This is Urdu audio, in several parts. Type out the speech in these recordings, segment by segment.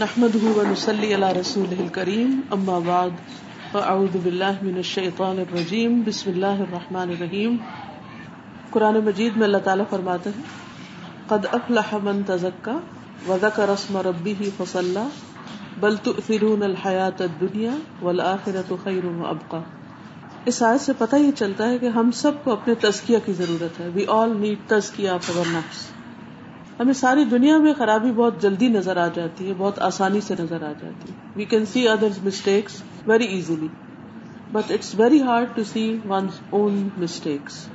نحمده ونصلي على رسوله الكريم اما بعد فاعوذ بالله من الشیطان الرجیم بسم اللہ الرحمن الرحیم قرآن مجید میں اللہ تعالیٰ فرماتے ہیں قد افلح من تزکا وذکر اسم ربه فصلى بل تؤثرون الحیات الدنیا والآخرة خیر وابقا اس آیت سے پتہ یہ چلتا ہے کہ ہم سب کو اپنے تزکیہ کی ضرورت ہے وی آل نیڈ تزکیہ فور نفس ہمیں ساری دنیا میں خرابی بہت جلدی نظر آ جاتی ہے بہت آسانی سے نظر آ جاتی ہے we can see other mistakes very easily but it's very hard to see one own mistakes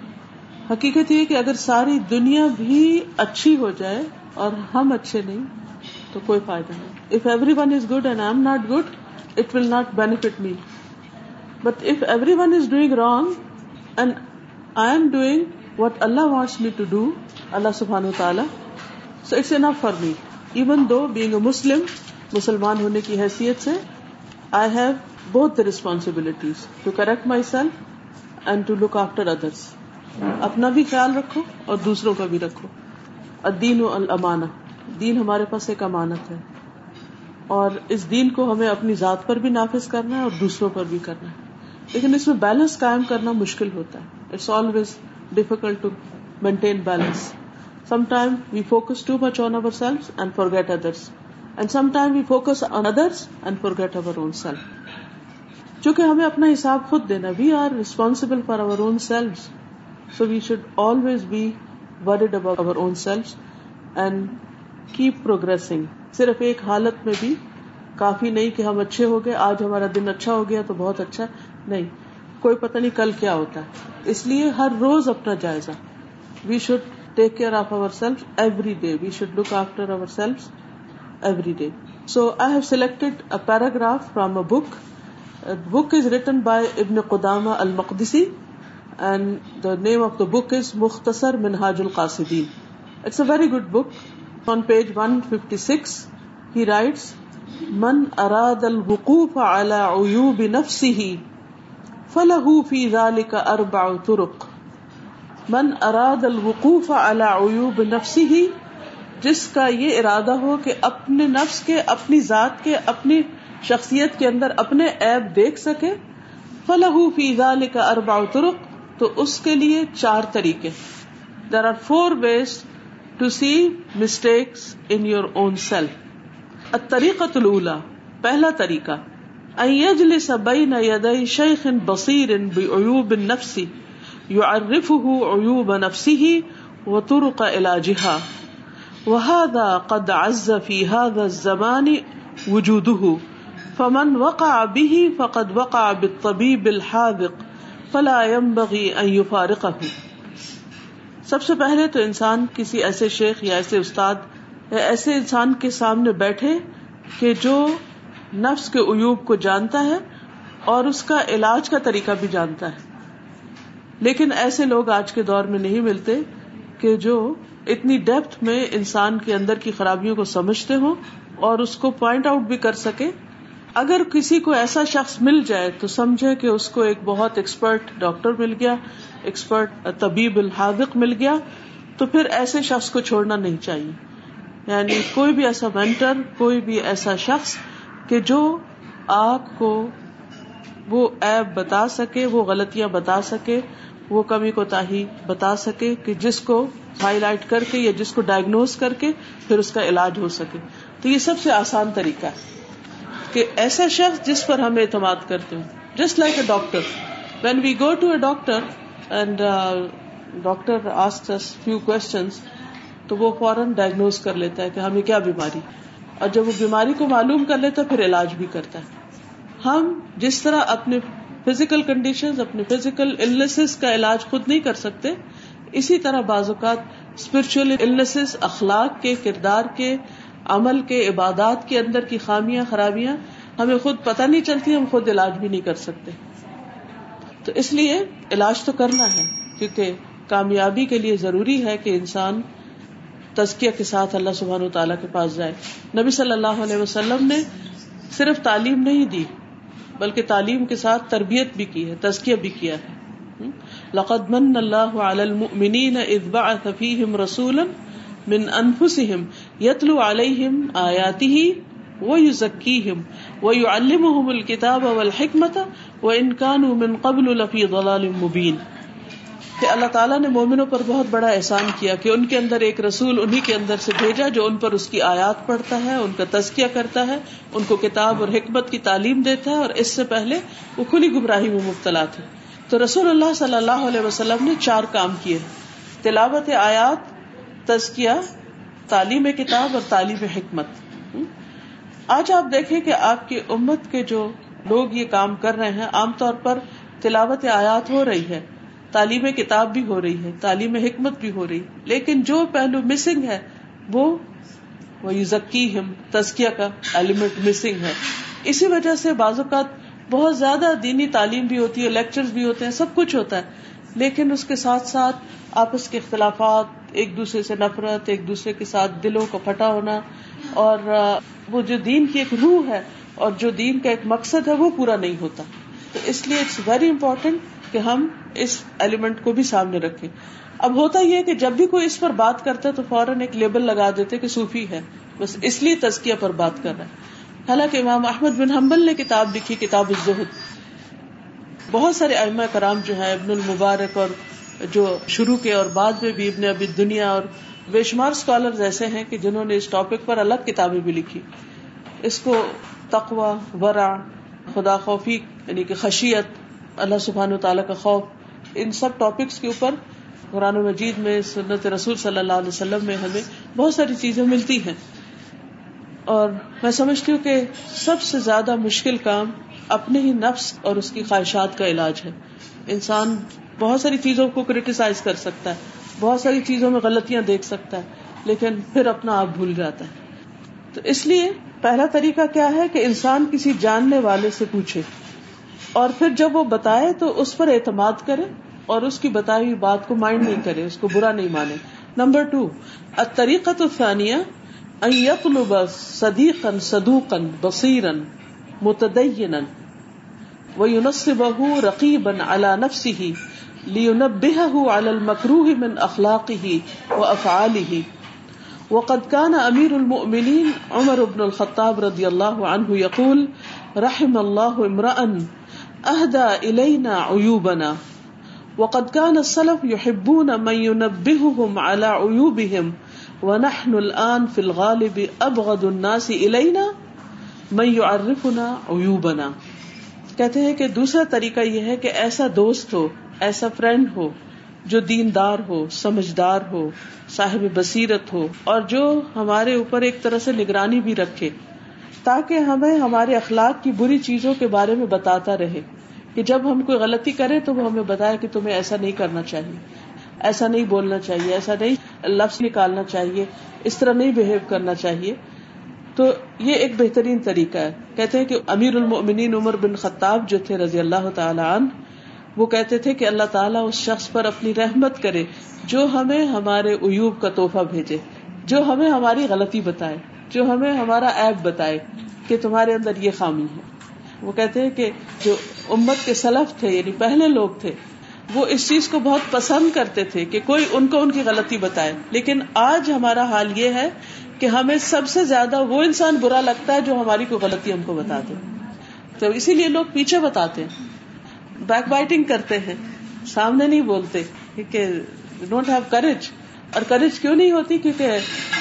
حقیقت یہ کہ اگر ساری دنیا بھی اچھی ہو جائے اور ہم اچھے نہیں تو کوئی فائدہ نہیں if everyone is good and I am not good it will not benefit me but if everyone is doing wrong and I am doing what Allah wants me to do Allah سبحان و تعالیٰ so it's a for me even though being a Muslim مسلمان ہونے کی حیثیت سے آئی ہیو بہت responsibilities to correct myself and to look after others اپنا بھی خیال رکھو اور دوسروں کا بھی رکھو دین و الامانہ دین ہمارے پاس ایک امانت ہے اور اس دین کو ہمیں اپنی ذات پر بھی نافذ کرنا ہے اور دوسروں پر بھی کرنا ہے لیکن اس میں بیلنس قائم کرنا مشکل ہوتا ہے it's always difficult to maintain balance some time we focus too much on our self and get others we focus on and forget our own self چونکہ ہمیں اپنا حساب خود دینا we are responsible for our own self so we should always be worried about our own self and keep progress صرف ایک حالت میں بھی کافی نہیں کہ ہم اچھے ہو گئے آج ہمارا دن اچھا ہو گیا تو بہت اچھا نہیں کوئی پتا نہیں کل کیا ہوتا ہے اس لیے ہر روز اپنا جائزہ we should take care of our self every day we should look after our self every day so I have selected a paragraph from a book book is written by Ibn Qudamah Almaqdisi and the name of the book is Mukhtasar Minhaj Alqasidin it's a very good book on page one fifty six he writes من اراد الوقوف على عیوب نفسه فله في ذلك اربع طرق من اراد الوقوف على عیوب نفسی ہی جس کا یہ ارادہ ہو کہ اپنے نفس کے اپنی ذات کے اپنی شخصیت کے اندر اپنے عیب دیکھ سکے فلاحی فی کا اربا ترک تو اس کے لیے چار طریقے there are four ways to see mistakes in your own self طریقہ الولا پہلا طریقہ شیخ ان بصیروب نفسی یو ارف ہُو بنفسی ہی و تر کا علاج وقع فلا فارق يفارقه سب سے پہلے تو انسان کسی ایسے شیخ یا ایسے استاد یا ایسے انسان کے سامنے بیٹھے کہ جو نفس کے ایوب کو جانتا ہے اور اس کا علاج کا طریقہ بھی جانتا ہے لیکن ایسے لوگ آج کے دور میں نہیں ملتے کہ جو اتنی ڈیپتھ میں انسان کے اندر کی خرابیوں کو سمجھتے ہوں اور اس کو پوائنٹ آؤٹ بھی کر سکے اگر کسی کو ایسا شخص مل جائے تو سمجھے کہ اس کو ایک بہت ایکسپرٹ ڈاکٹر مل گیا ایکسپرٹ طبیب الحاق مل گیا تو پھر ایسے شخص کو چھوڑنا نہیں چاہیے یعنی کوئی بھی ایسا وینٹر کوئی بھی ایسا شخص کہ جو آپ کو وہ ایپ بتا سکے وہ غلطیاں بتا سکے وہ کمی کو ہی بتا سکے کہ جس کو ہائی لائٹ کر کے یا جس کو ڈائگنوز کر کے پھر اس کا علاج ہو سکے تو یہ سب سے آسان طریقہ ہے کہ ایسا شخص جس پر ہم اعتماد کرتے ہیں just like a doctor when we go to a doctor and doctor ask few questions تو وہ فوراً ڈائگنوز کر لیتا ہے کہ ہمیں کیا بیماری اور جب وہ بیماری کو معلوم کر لیتا ہے پھر علاج بھی کرتا ہے ہم جس طرح اپنے فزیکل کنڈیشنز اپنے فزیکل النیسز کا علاج خود نہیں کر سکتے اسی طرح بعض اوقات اسپرچل النسز اخلاق کے کردار کے عمل کے عبادات کے اندر کی خامیاں خرابیاں ہمیں خود پتہ نہیں چلتی ہم خود علاج بھی نہیں کر سکتے تو اس لیے علاج تو کرنا ہے کیونکہ کامیابی کے لیے ضروری ہے کہ انسان تزکیہ کے ساتھ اللہ سبحان و تعالیٰ کے پاس جائے نبی صلی اللہ علیہ وسلم نے صرف تعلیم نہیں دی بلکہ تعلیم کے ساتھ تربیت بھی کی ہے تزکیہ بھی کیا ہے لقد من اذ بعث من رسولا من علیہ آیاتی ذکی وہ یو الم الکتاب وال وان و من قبل الفی ضلال مبین کہ اللہ تعالیٰ نے مومنوں پر بہت بڑا احسان کیا کہ ان کے اندر ایک رسول انہی کے اندر سے بھیجا جو ان پر اس کی آیات پڑھتا ہے ان کا تزکیہ کرتا ہے ان کو کتاب اور حکمت کی تعلیم دیتا ہے اور اس سے پہلے وہ کھلی گمراہی میں مبتلا تھے تو رسول اللہ صلی اللہ علیہ وسلم نے چار کام کیے تلاوت آیات تزکیہ تعلیم کتاب اور تعلیم حکمت آج آپ دیکھیں کہ آپ کی امت کے جو لوگ یہ کام کر رہے ہیں عام طور پر تلاوت آیات ہو رہی ہے تعلیم کتاب بھی ہو رہی ہے تعلیم حکمت بھی ہو رہی لیکن جو پہلو مسنگ ہے وہ ذکی ہم تزکیہ کا ایلیمنٹ مسنگ ہے اسی وجہ سے بعض اوقات بہت زیادہ دینی تعلیم بھی ہوتی ہے لیکچر بھی ہوتے ہیں سب کچھ ہوتا ہے لیکن اس کے ساتھ ساتھ آپس کے اختلافات ایک دوسرے سے نفرت ایک دوسرے کے ساتھ دلوں کو پھٹا ہونا اور وہ جو دین کی ایک روح ہے اور جو دین کا ایک مقصد ہے وہ پورا نہیں ہوتا تو اس لیے اٹس ویری امپورٹینٹ کہ ہم اس ایلیمنٹ کو بھی سامنے رکھے اب ہوتا یہ کہ جب بھی کوئی اس پر بات کرتا ہے تو فوراً ایک لیبل لگا دیتے کہ سوفی ہے بس اس لیے تزکیا پر بات کر رہے حالانکہ امام احمد بن حنبل نے کتاب لکھی کتاب الزہد بہت سارے اہم کرام جو ہیں ابن المبارک اور جو شروع کے اور بعد میں بھی ابن ابھی دنیا اور بے شمار اسکالر ایسے ہیں کہ جنہوں نے اس ٹاپک پر الگ کتابیں بھی لکھی اس کو تقوا ورا خدا خوفی یعنی کہ خشیت اللہ سبحان و تعالیٰ کا خوف ان سب ٹاپکس کے اوپر قرآن مجید میں سنت رسول صلی اللہ علیہ وسلم میں ہمیں بہت ساری چیزیں ملتی ہیں اور میں سمجھتی ہوں کہ سب سے زیادہ مشکل کام اپنے ہی نفس اور اس کی خواہشات کا علاج ہے انسان بہت ساری چیزوں کو کریٹیسائز کر سکتا ہے بہت ساری چیزوں میں غلطیاں دیکھ سکتا ہے لیکن پھر اپنا آپ بھول جاتا ہے تو اس لیے پہلا طریقہ کیا ہے کہ انسان کسی جاننے والے سے پوچھے اور پھر جب وہ بتائے تو اس پر اعتماد کرے اور اس کی بتائی ہوئی بات کو مائنڈ نہیں کرے اس کو برا نہیں مانے نمبر ٹو اطریک الفیہ صدیق رقیب علانب سی لب بہ المکر اخلاقی وہ قدکان امیرین عمر ابن الخط رضی اللہ یقول رحم اللہ عمران اہدا الینا عیوبنا وقد كان السلف يحبون من ينبههم على عیوبهم ونحن الان في الغالب ابغض الناس الینا من يعرفنا عیوبنا کہتے ہیں کہ دوسرا طریقہ یہ ہے کہ ایسا دوست ہو ایسا فرینڈ ہو جو دیندار ہو سمجھدار ہو صاحب بصیرت ہو اور جو ہمارے اوپر ایک طرح سے نگرانی بھی رکھے تاکہ ہمیں ہمارے اخلاق کی بری چیزوں کے بارے میں بتاتا رہے کہ جب ہم کوئی غلطی کرے تو وہ ہمیں بتایا کہ تمہیں ایسا نہیں کرنا چاہیے ایسا نہیں بولنا چاہیے ایسا نہیں لفظ نکالنا چاہیے اس طرح نہیں بہیو کرنا چاہیے تو یہ ایک بہترین طریقہ ہے کہتے ہیں کہ امیر المؤمنین عمر بن خطاب جو تھے رضی اللہ تعالی عن وہ کہتے تھے کہ اللہ تعالیٰ اس شخص پر اپنی رحمت کرے جو ہمیں ہمارے ایوب کا تحفہ بھیجے جو ہمیں ہماری غلطی بتائے جو ہمیں ہمارا ایپ بتائے کہ تمہارے اندر یہ خامی ہے وہ کہتے ہیں کہ جو امت کے سلف تھے یعنی پہلے لوگ تھے وہ اس چیز کو بہت پسند کرتے تھے کہ کوئی ان کو ان کی غلطی بتائے لیکن آج ہمارا حال یہ ہے کہ ہمیں سب سے زیادہ وہ انسان برا لگتا ہے جو ہماری کوئی غلطی ہم کو بتاتے تو اسی لیے لوگ پیچھے بتاتے ہیں بیک بائٹنگ کرتے ہیں سامنے نہیں بولتے کہ ڈونٹ ہیو کریج اور کرج کیوں نہیں ہوتی کیونکہ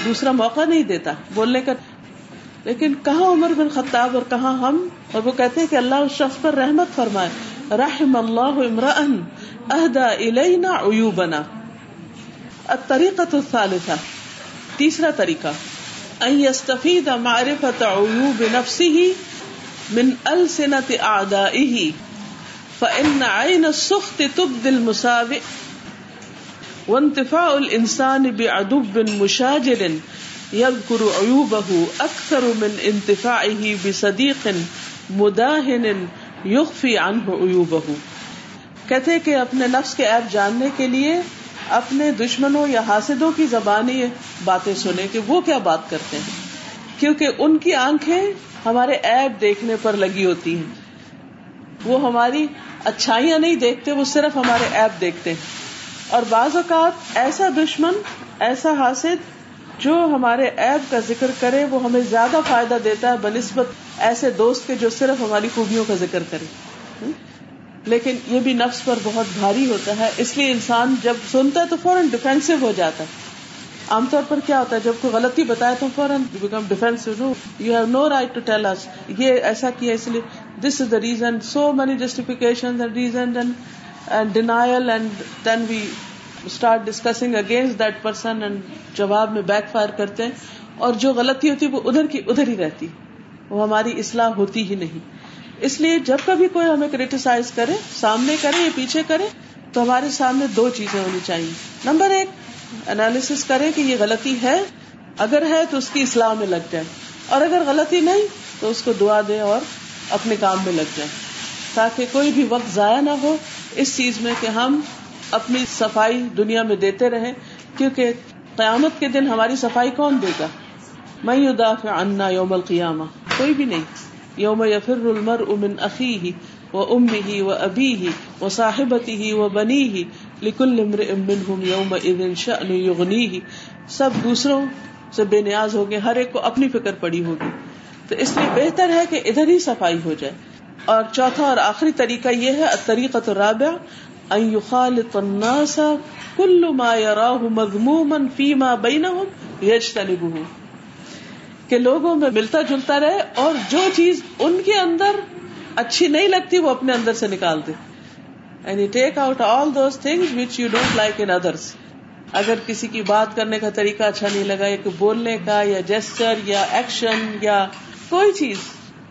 دوسرا موقع نہیں دیتا بولنے کا لیکن کہاں عمر بن خطاب اور کہاں ہم اور وہ کہتے ہیں کہ اللہ اس شخص پر رحمت فرمائے رحم اللہ عمران اہدا الینا اویو بنا الثالثہ تیسرا طریقہ ان يستفيد معرفة عيوب نفسه من ألسنة أعدائه فإن عين السخط تبدي المساوئ وانتفاع الانسان بن مشاجر کہتے کہ اپنے نفس کے ایپ جاننے کے لیے اپنے دشمنوں یا حاسدوں کی زبانی باتیں سنیں کہ وہ کیا بات کرتے ہیں کیونکہ ان کی آنکھیں ہمارے ایپ دیکھنے پر لگی ہوتی ہیں وہ ہماری اچھائیاں نہیں دیکھتے وہ صرف ہمارے ایپ دیکھتے ہیں اور بعض اوقات ایسا دشمن ایسا حاصل جو ہمارے ایپ کا ذکر کرے وہ ہمیں زیادہ فائدہ دیتا ہے بہ نسبت ایسے دوست کے جو صرف ہماری خوبیوں کا ذکر کرے لیکن یہ بھی نفس پر بہت بھاری ہوتا ہے اس لیے انسان جب سنتا ہے تو فوراً ڈیفینسو ہو جاتا ہے عام طور پر کیا ہوتا ہے جب کوئی غلطی بتایا تو فوراً you have no right to tell us یہ ایسا کیا اس لیے this is the reason so many justification and and and denial then we start discussing against that person جواب میں بیک فائر کرتے ہیں اور جو غلطی ہوتی ہے وہ ادھر کی ادھر ہی رہتی وہ ہماری اصلاح ہوتی ہی نہیں اس لیے جب کبھی کوئی ہمیں کریٹیسائز کرے سامنے کرے یا پیچھے کرے تو ہمارے سامنے دو چیزیں ہونی چاہیے نمبر ایک انالیس کرے کہ یہ غلطی ہے اگر ہے تو اس کی اصلاح میں لگ جائے اور اگر غلطی نہیں تو اس کو دعا دے اور اپنے کام میں لگ جائے تاکہ کوئی بھی وقت ضائع نہ ہو اس چیز میں کہ ہم اپنی صفائی دنیا میں دیتے رہے کیونکہ قیامت کے دن ہماری صفائی کون دے گا میں انا یوم القیامہ کوئی بھی نہیں یوم یا ام ہی وہ ابھی ہی وہ صاحب بنی ہی لکل نمر امن یوم اذن شنی ہی سب دوسروں سے بے نیاز ہوگی ہر ایک کو اپنی فکر پڑی ہوگی تو اس لیے بہتر ہے کہ ادھر ہی صفائی ہو جائے اور چوتھا اور آخری طریقہ یہ ہے الناس ما رابعہ کہ لوگوں میں ملتا جلتا رہے اور جو چیز ان کے اندر اچھی نہیں لگتی وہ اپنے اندر سے نکال دے یعنی take out all those things which you don't like in others اگر کسی کی بات کرنے کا طریقہ اچھا نہیں لگا کہ بولنے کا یا جیسچر یا ایکشن یا کوئی چیز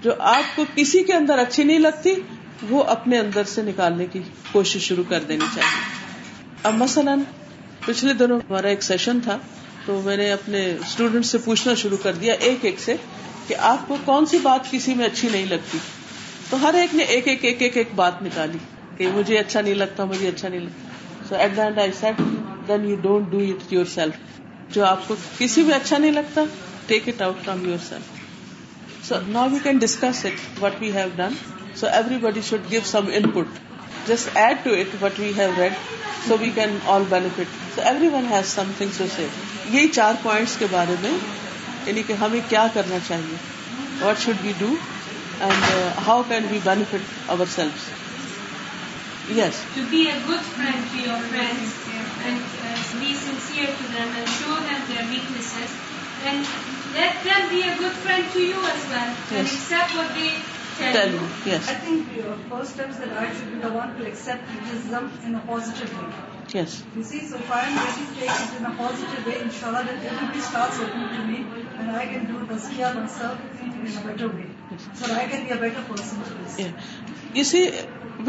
جو آپ کو کسی کے اندر اچھی نہیں لگتی وہ اپنے اندر سے نکالنے کی کوشش شروع کر دینی چاہیے اب مثلاً پچھلے دنوں ہمارا ایک سیشن تھا تو میں نے اپنے اسٹوڈینٹ سے پوچھنا شروع کر دیا ایک ایک سے کہ آپ کو کون سی بات کسی میں اچھی نہیں لگتی تو ہر ایک نے ایک ایک ایک ایک, ایک بات نکالی کہ مجھے اچھا نہیں لگتا مجھے اچھا نہیں لگتا so at the end I said then you don't do it yourself جو آپ کو کسی میں اچھا نہیں لگتا take it out from yourself so now we can discuss it what we have done so everybody should give some input just add to it what we have read so we can all benefit so everyone has something so see یہی چار پوائنٹس کے بارے میں یعنی کہ ہمیں کیا کرنا چاہیے what should be do and how can be benefit our self yes we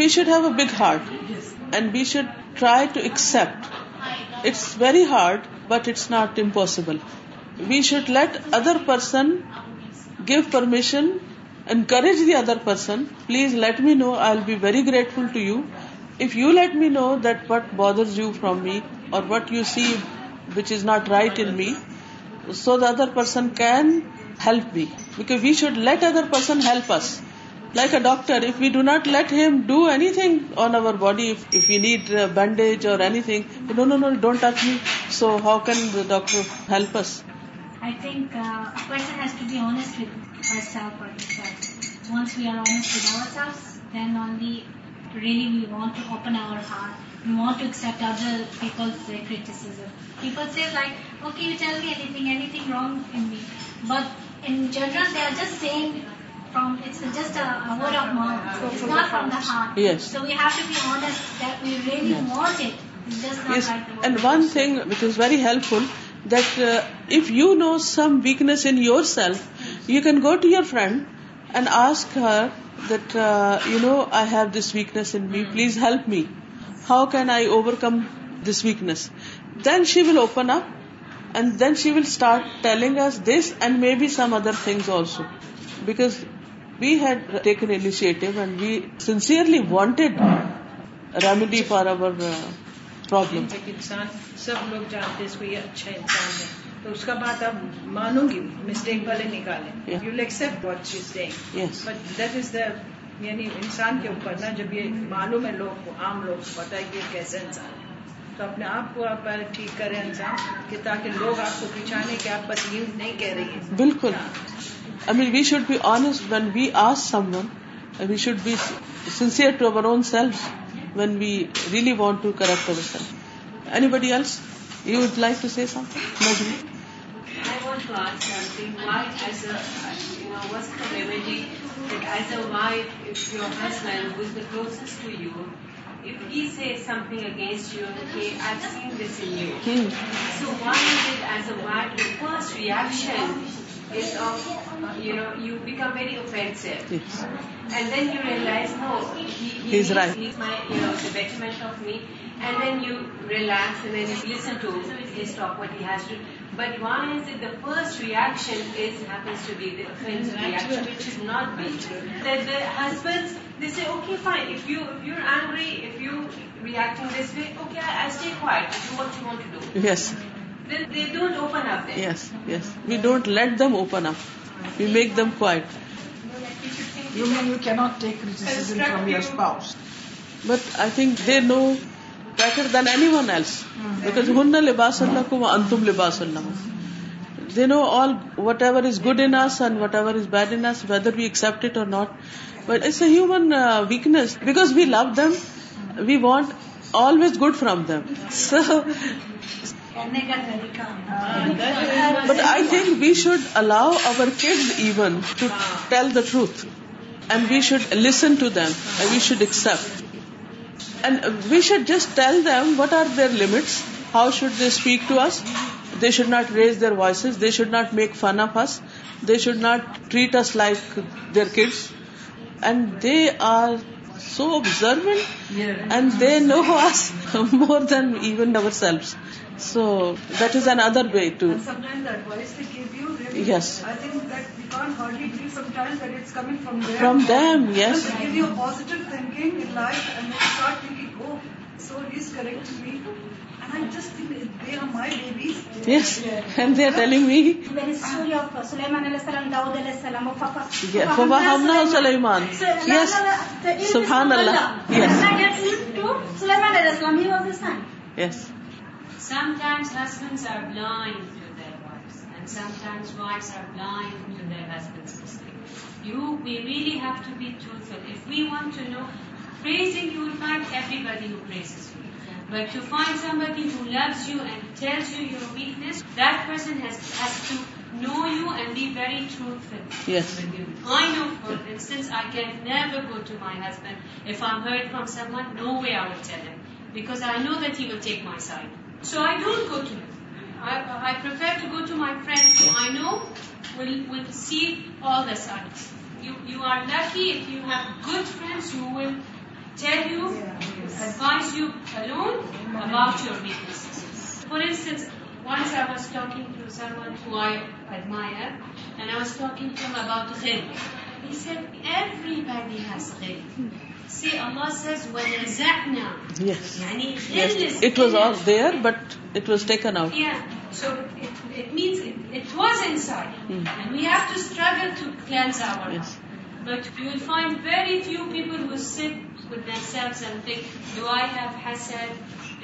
should have a big heart and we should try to accept it's very hard but it's not impossible We should let other person give permission, encourage the other person. Please let me know, I'll be very grateful to you. If you let me know that what bothers you from me or what you see which is not right in me, so the other person can help me. Because we should let other person help us. Like a doctor, if we do not let him do anything on our body, if we need a uh, bandage or anything, no, don't touch me. So how can the doctor help us? I think person has to best really we want to open our heart you want to accept other people like wrong but general that uh, if you know some weakness in yourself, you can go to your friend and ask her that, uh, I have this weakness in me, hmm. please help me. How can I overcome this weakness? Then she will open up and then she will start telling us this and maybe some other things also. Because we had taken initiative and we sincerely wanted remedy for our uh, problem انسان سب لوگ جانتے اس کو یہ اچھا انسان ہے تو اس کا بات آپ مانو گی مسٹیک بھلے نکالیں you accept what she is but that is the یعنی انسان کے اوپر نا جب یہ معلوم ہے لوگ کو عام لوگ کو پتا ہے کہ یہ کیسے انسان ہے تو اپنے آپ کو آپ ٹھیک کریں انسان کہ تاکہ لوگ آپ کو پہچانے کہ آپ بس یوں نہیں کہہ رہی ہیں بالکل I mean we should be honest when we ask someone we should be sincere to our own self when we really want to correctness ریئن you become very offensive and then you realize بیٹمینس but one is the first reaction okay angry if you react to this ways that you what want to do yes yes we don't let them open up we make them quiet but I think they know better than anyone else because ہن لباس اللہ کو انتم لباس اللہ they know all whatever is good in and whatever is bad in whether we accept it or not but it's a human weakness because we love them we want always good from them so But I think we should allow our kids even to tell the truth, and we should listen to them, and we should accept, and we should just tell them what are their limits, how should they speak to us. They should not raise their voices, they should not make fun of us, they should not treat us like their kids. And they are so observant, and they know us more than even ourselves. So that is another way to yes marry them yes Sulaiman yes yes yes truthful we want to know praise and یورڈ everybody who praise you but you find somebody who loves you and tells you your weakness that person has had be very truthful I know for instance I can never go to my husband if I hear from somewhat no way out چیلن because I know that you will take my side so I don't go to I perfect go to my friends I know well well see all the side you are lucky you have good friends you will chill you wise یون اباؤٹ یور پیپلائر اینڈ آورکیگ ٹو اباؤٹ زل He said, everybody has ghil. See, Allah says, وَنَزَعْنَا Yes. Yani, yes. It was all there, but it was taken out. Yeah. So it, it means it, it was inside. Mm. And we have to struggle to cleanse our yes. But you will find very few people who sit with themselves and think, do I have hasad?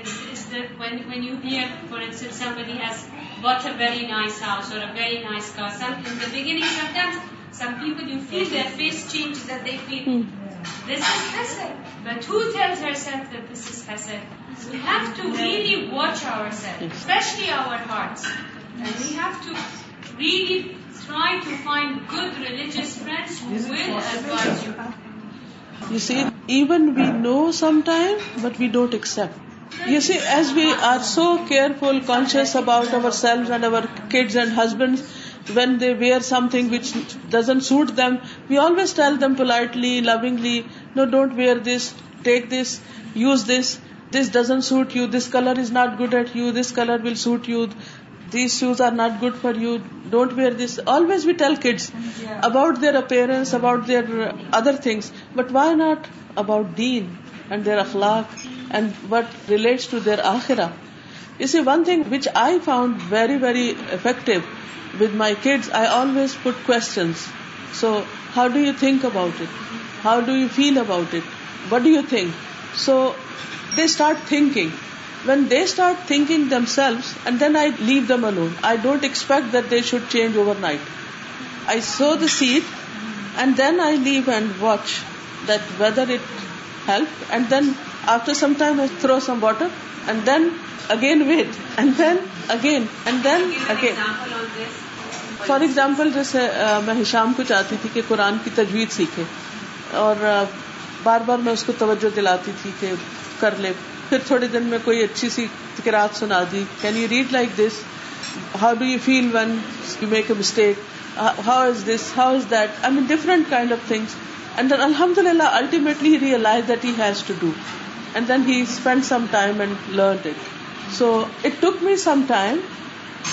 Is, is that when, when you hear, for instance, somebody has bought a very nice house or a very nice car, some, in the beginning sometimes even we know sometimes but we don't accept you see as we are so careful conscious about our self and our kids and husband when they wear something which doesn't suit them, we always tell them politely, lovingly, no, don't wear this, take this, use this, this doesn't suit you, this color is not good at you, this color will suit you, these shoes are not good for you, don't wear this. Always we tell kids about their appearance, about their other things, but why not about deen and their akhlaq and what relates to their akhirah. You see, one thing which I found very, very effective with my kids, I always put questions. So, how do you think about it? How do you feel about it? What do you think? So, they start thinking. When they start thinking themselves, and then I leave them alone. I don't expect that they should change overnight. I sow the seed, and then I leave and watch that whether it helps, and then after throw some water and then again wait and again for example جیسے میں ہشام کو چاہتی تھی کہ قرآن کی تجوید سیکھے اور بار بار میں اس کو توجہ دلاتی تھی کہ کر لے پھر تھوڑے دن میں کوئی اچھی سی کراط سنا دی can you read like this how do you feel when you make a mistake how is this how is that I mean different kind of things and then الحمد للہ ultimately realise that has to do And then he spent some time and learned it. So it took me some time,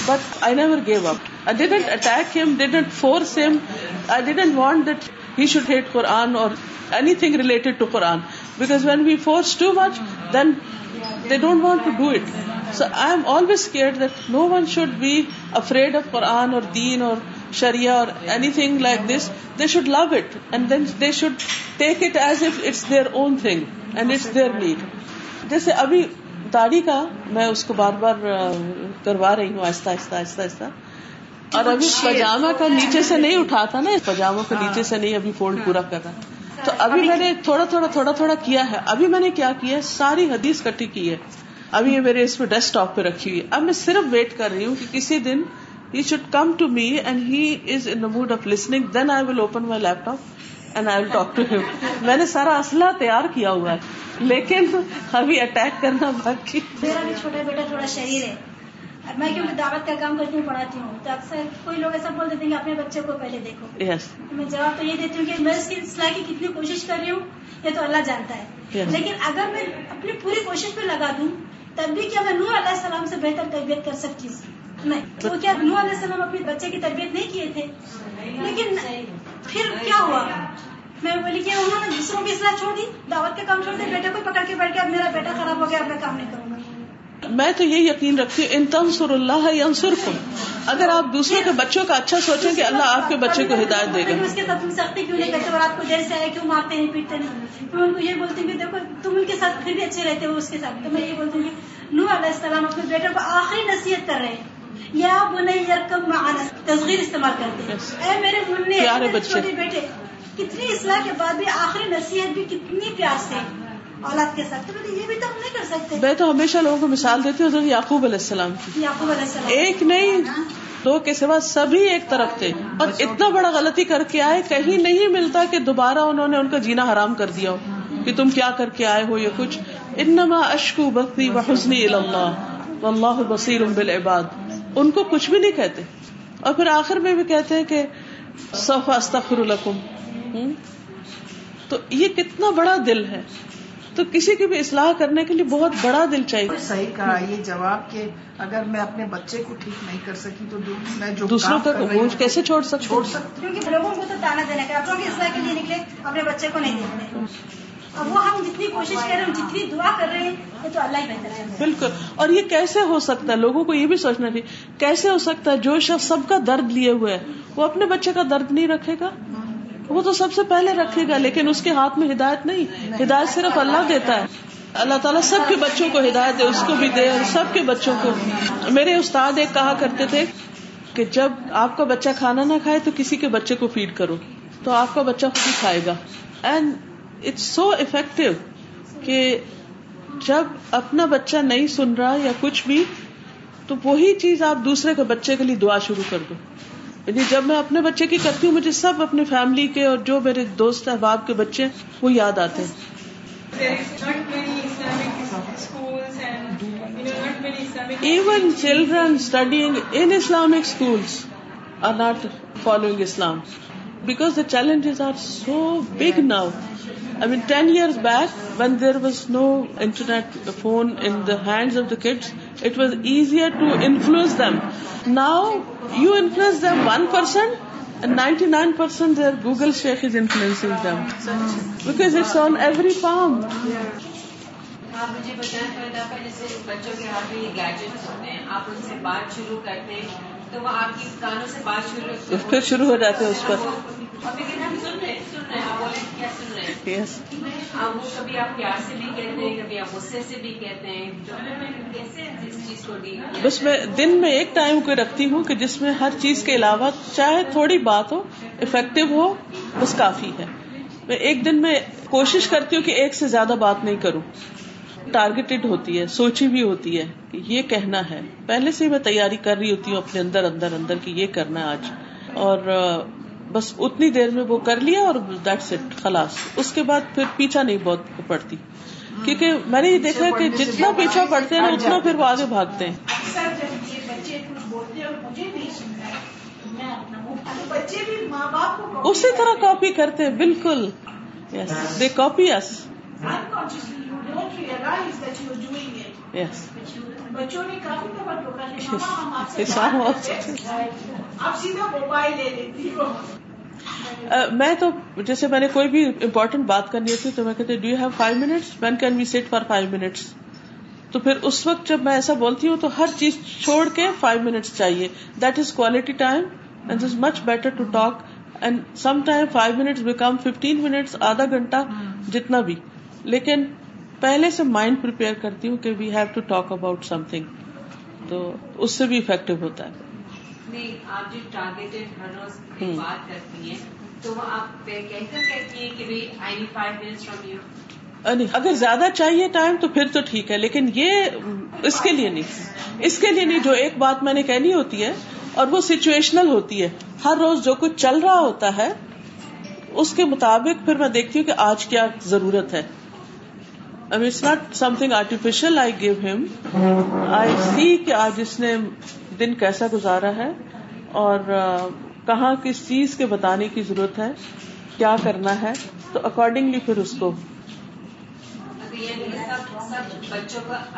but I never gave up. I didn't attack him, didn't force him. I didn't want that he should hate Quran or anything related to Quran. Because when we force too much, then they don't want to do it. So I'm always scared that no one should be afraid of Quran or Deen or Shreya or anything like this they should love it and then they should take it as if it's their own thing and it's their need جیسے ابھی داڑھی کا میں اس کو بار بار کروا رہی ہوں آہستہ آہستہ آہستہ آہستہ اور ابھی پاجامہ کا نیچے سے نہیں اٹھاتا نا پائجاموں کو نیچے سے نہیں ابھی فولڈ پورا رہا تو ابھی میں نے تھوڑا تھوڑا تھوڑا تھوڑا کیا ہے ابھی میں نے کیا کیا ہے ساری حدیث کٹھی کی ہے ابھی یہ میرے اس میں ڈیسک ٹاپ پہ رکھی ہوئی اب میں صرف ویٹ کر رہی ہوں کہ کسی دن ہی should come to to me and and is in mood of then I I will will open my laptop talk میں نے سارا اسلحہ تیار کیا ہوا ہے لیکن ابھی اٹیک کرنا باقی میرا بھی چھوٹا بیٹا تھوڑا شریر ہے میں کیونکہ دعوت کا کام ہوں پڑھاتی ہوں اکثر کوئی لوگ ایسا بول دیتے ہیں کہ اپنے بچے کو پہلے دیکھو میں جواب تو یہ دیتی ہوں کہ میں اس کی اصلاح کی کتنی کوشش کر رہی ہوں یہ تو اللہ جانتا ہے لیکن اگر میں اپنی پوری کوشش پہ لگا دوں تب بھی کیا میں نور علیہ السلام سے بہتر طبیعت کر سکتی ہوں نہیں وہ کیا نو علیہ السلام اپنے بچے کی تربیت نہیں کیے تھے لیکن پھر کیا ہوا میں بولی کہ انہوں نے دوسروں میں اصلاح چھوڑ دی دعوت کے کام چھوڑ دیا بیٹے کو پکڑ کے بیٹھ کے بیٹا خراب ہو گیا اب میں کام نہیں کروں گا میں تو یہ یقین رکھتی ہوں ان انصر کو اگر آپ دوسروں کے بچوں کا اچھا سوچیں کہ اللہ آپ کے بچے کو ہدایت دے گا اس کے ساتھ تم سختی کیوں نہیں کرتے اور آپ کو جیسے آیا کیوں مارتے نہیں پیٹتے نہیں ان کو یہ بولتی ہوں کہ اچھے رہتے ہو اس کے ساتھ تو میں یہ بولتی ہوں کہ نو علیہ السلام اپنے بیٹے کو آخری نصیحت کر رہے ہیں یا بنے یارکم معنا تصغیر استعمال کرتے ہیں اے میرے منہ پیارے بچے بیٹے کتنی اصلاح کے بعد بھی آخری نصیحت بھی کتنی پیار سے اولاد کے ساتھ تو یہ بھی تو ہم نہیں کر سکتے میں تو ہمیشہ لوگوں کو مثال دیتی ہوں حضرت یعقوب علیہ السلام کی یعقوب علیہ السلام ایک نہیں دو کے سوا سبھی ایک طرف تھے اور اتنا بڑا غلطی کر کے آئے کہیں نہیں ملتا کہ دوبارہ انہوں نے ان کا جینا حرام کر دیا ہو کہ تم کیا کر کے آئے ہو یا کچھ انما اشکو بختی و حسنی اللہ اللہ بصیر بالعباد ان کو کچھ بھی نہیں کہتے اور پھر آخر میں بھی کہتے ہیں کہ صف فاصلہ القم تو یہ کتنا بڑا دل ہے تو کسی کی بھی اصلاح کرنے کے لیے بہت بڑا دل چاہیے صحیح کہا یہ جواب کہ اگر میں اپنے بچے کو ٹھیک نہیں کر سکی تو دوسروں بوجھ کیسے بچے کو نہیں اب وہ ہم جتنی کوشش کر رہے ہیں جتنی دعا کر رہے ہیں تو اللہ ہی بہتر ہے بالکل اور یہ کیسے ہو سکتا ہے لوگوں کو یہ بھی سوچنا چاہیے کیسے ہو سکتا ہے جو شخص سب کا درد لیے ہوئے وہ اپنے بچے کا درد نہیں رکھے گا وہ تو سب سے پہلے رکھے گا لیکن اس کے ہاتھ میں ہدایت نہیں ہدایت صرف اللہ دیتا ہے اللہ تعالیٰ سب کے بچوں کو ہدایت دے اس کو بھی دے اور سب کے بچوں کو میرے استاد ایک کہا کرتے تھے کہ جب آپ کا بچہ کھانا نہ کھائے تو کسی کے بچے کو فیڈ کرو تو آپ کا بچہ خود ہی کھائے گا اینڈ اٹس سو افیکٹو کہ جب اپنا بچہ نہیں سن رہا یا کچھ بھی تو وہی چیز آپ دوسرے کے بچے کے لیے دعا شروع کر دو یعنی جب میں اپنے بچے کی کرتی ہوں مجھے سب اپنے فیملی کے اور جو میرے دوست احباب کے بچے وہ یاد آتے ہیں even children studying in Islamic schools are not following Islam because the challenges are so big now I mean ten years back when there was no internet phone the hands of the kids it was easier to influence them now you influence them one person ninety nine percent there Google sheikh is influence them because it's on every form آپ مجھے بتائیں سے بچوں کے ہاتھ میں گیجٹس ہوتے ہیں ہیں ان بات شروع کرتے پھر شروع ہو جاتے ہیں اس پر بس میں دن میں ایک ٹائم کو رکھتی ہوں کہ جس میں ہر چیز کے علاوہ چاہے تھوڑی بات ہو افیکٹو ہو بس کافی ہے میں ایک دن میں کوشش کرتی ہوں کہ ایک سے زیادہ بات نہیں کروں ٹارگیٹڈ ہوتی ہے سوچی بھی ہوتی ہے کہ یہ کہنا ہے پہلے سے میں تیاری کر رہی ہوتی ہوں اپنے اندر اندر اندر یہ کرنا ہے آج اور بس اتنی دیر میں وہ کر لیا اور دیٹس اٹ خلاص اس کے بعد پھر پیچھا نہیں بہت پڑتی کیونکہ میں نے یہ دیکھا کہ جتنا پیچھا پڑتے ہیں اتنا پھر وہ آگے بھاگتے ہیں اسی طرح کاپی کرتے بالکل دے کاپی یس میں تو جیسے میں نے کوئی بھی امپورٹینٹ بات کرنی ہوتی تو میں کہتی do you have five minutes when can we sit for five minutes تو پھر اس وقت جب میں ایسا بولتی ہوں تو ہر چیز چھوڑ کے فائیو منٹس چاہیے that is quality time and is much better to talk and some time five minutes become fifteen minutes آدھا گھنٹہ جتنا بھی لیکن پہلے سے مائنڈ پرپیئر کرتی ہوں کہ we have to talk about something تو اس سے بھی افیکٹو ہوتا ہے اگر زیادہ چاہیے ٹائم تو پھر تو ٹھیک ہے لیکن یہ اس کے لیے نہیں اس کے لیے نہیں جو ایک بات میں نے کہنی ہوتی ہے اور وہ سچویشنل ہوتی ہے ہر روز جو کچھ چل رہا ہوتا ہے اس کے مطابق پھر میں دیکھتی ہوں کہ آج کیا ضرورت ہے آج اس نے دن کیسا گزارا ہے اور کہاں کس چیز کے بتانے کی ضرورت ہے کیا کرنا ہے تو اکارڈنگلی پھر اس کو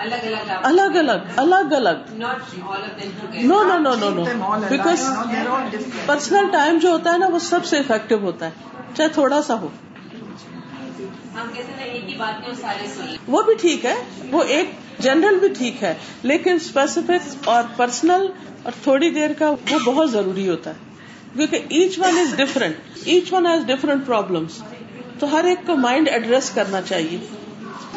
الگ الگ الگ الگ no no no no no because personal time جو ہوتا ہے نا وہ سب سے افیکٹو ہوتا ہے چاہے تھوڑا سا ہو وہ بھی ٹھیک ہے وہ ایک جنرل بھی ٹھیک ہے لیکن اسپیسیفک اور پرسنل اور تھوڑی دیر کا وہ بہت ضروری ہوتا ہے کیونکہ each one is different each one has different problems تو ہر ایک کو مائنڈ ایڈریس کرنا چاہیے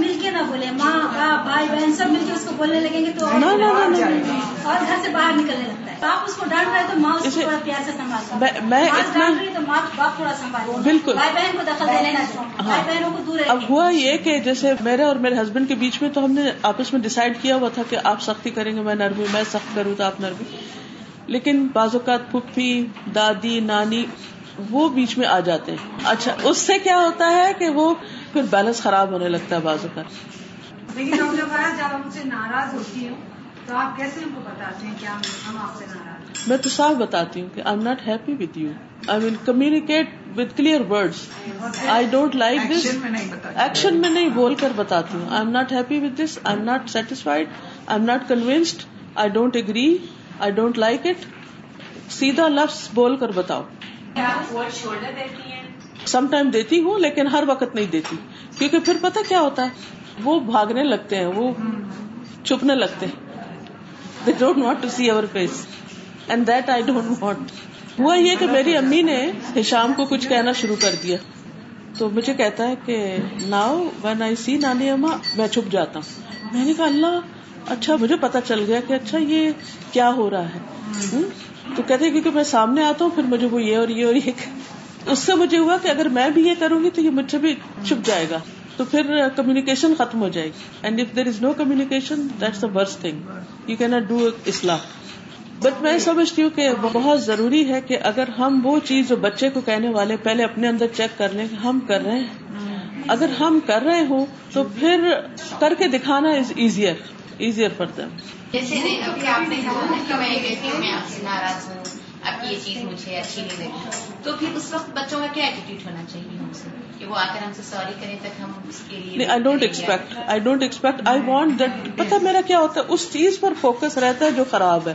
مل کے نہ بولے ماں باپ بھائی بہن سب مل کے اس کو بولنے لگیں گے تو اور گھر سے باہر نکلنے لگتا ہے باپ اس کو ڈانٹ رہے تو ماں اس کو تھوڑا پیار سے سنبھالتا میں ڈانٹ رہی تو ماں باپ تھوڑا سنبھال بالکل بھائی بہن کو دخل دینے نہ ہاں۔ بھائی بہنوں کو دور اب ہوا یہ کہ جیسے میرے اور میرے ہسبینڈ کے بیچ میں تو ہم نے آپس میں ڈسائڈ کیا ہوا تھا کہ آپ سختی کریں گے میں نرمی میں سخت کروں تو آپ نرمی لیکن بعض اوقات پھپھی دادی نانی وہ بیچ میں آ جاتے ہیں اچھا اس سے کیا ہوتا ہے کہ وہ پھر بیلنس خراب ہونے لگتا ہے بازو کا ناراض ہوتی ہوں میں بتاتی ہوں کہ I am not happy with you I mean communicate with clear words I don't like this action میں نہیں بول کر بتاتی ہوں I am not happy with this I am not satisfied I am not convinced I don't agree I don't like it سیدھا لفظ بول کر بتاؤ سم ٹائم دیتی ہوں لیکن ہر وقت نہیں دیتی کیونکہ پھر پتا کیا ہوتا ہے وہ بھاگنے لگتے ہیں وہ چھپنے لگتے ہیں they don't don't want want to see our face and that I ہوا یہ کہ میری امی نے شام کو کچھ کہنا شروع کر دیا تو مجھے کہتا ہے کہ ناؤ وین آئی سی نانی اما میں چھپ جاتا ہوں میں نے کہا اللہ اچھا مجھے پتا چل گیا کہ اچھا یہ کیا ہو رہا ہے تو کہتے ہیں کیونکہ میں سامنے آتا ہوں پھر مجھے وہ یہ اور یہ اور یہ اس سے مجھے ہوا کہ اگر میں بھی یہ کروں گی تو یہ مجھے بھی چھپ جائے گا تو پھر کمیونیکیشن ختم ہو جائے گی and if there is no communication that's the thing you key not do it اسلح but میں سمجھتی ہوں کہ بہت ضروری ہے کہ اگر ہم وہ چیز جو بچے کو کہنے والے پہلے اپنے اندر چیک کر لیں کہ ہم کر رہے ہیں اگر ہم کر رہے ہوں تو پھر کر کے دکھانا از ایزیئر لگی تو I don't expect I don't expect I want پتا میرا کیا ہوتا ہے اس چیز پر فوکس رہتا ہے جو خراب ہے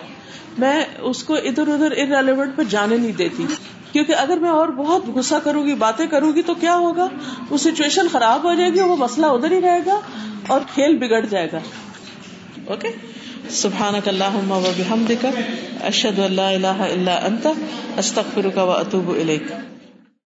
میں اس کو ادھر ادھر ریلیونٹ پہ جانے نہیں دیتی کیوں کہ اگر میں اور بہت غصہ کروں گی باتیں کروں گی تو کیا ہوگا وہ سچویشن خراب ہو جائے گی وہ مسئلہ ادھر ہی رہے گا اور کھیل بگڑ جائے گا اوکے سبحان کل وم دکھ ارشد و اللہ اللہ عل انت اترک و اتوب علی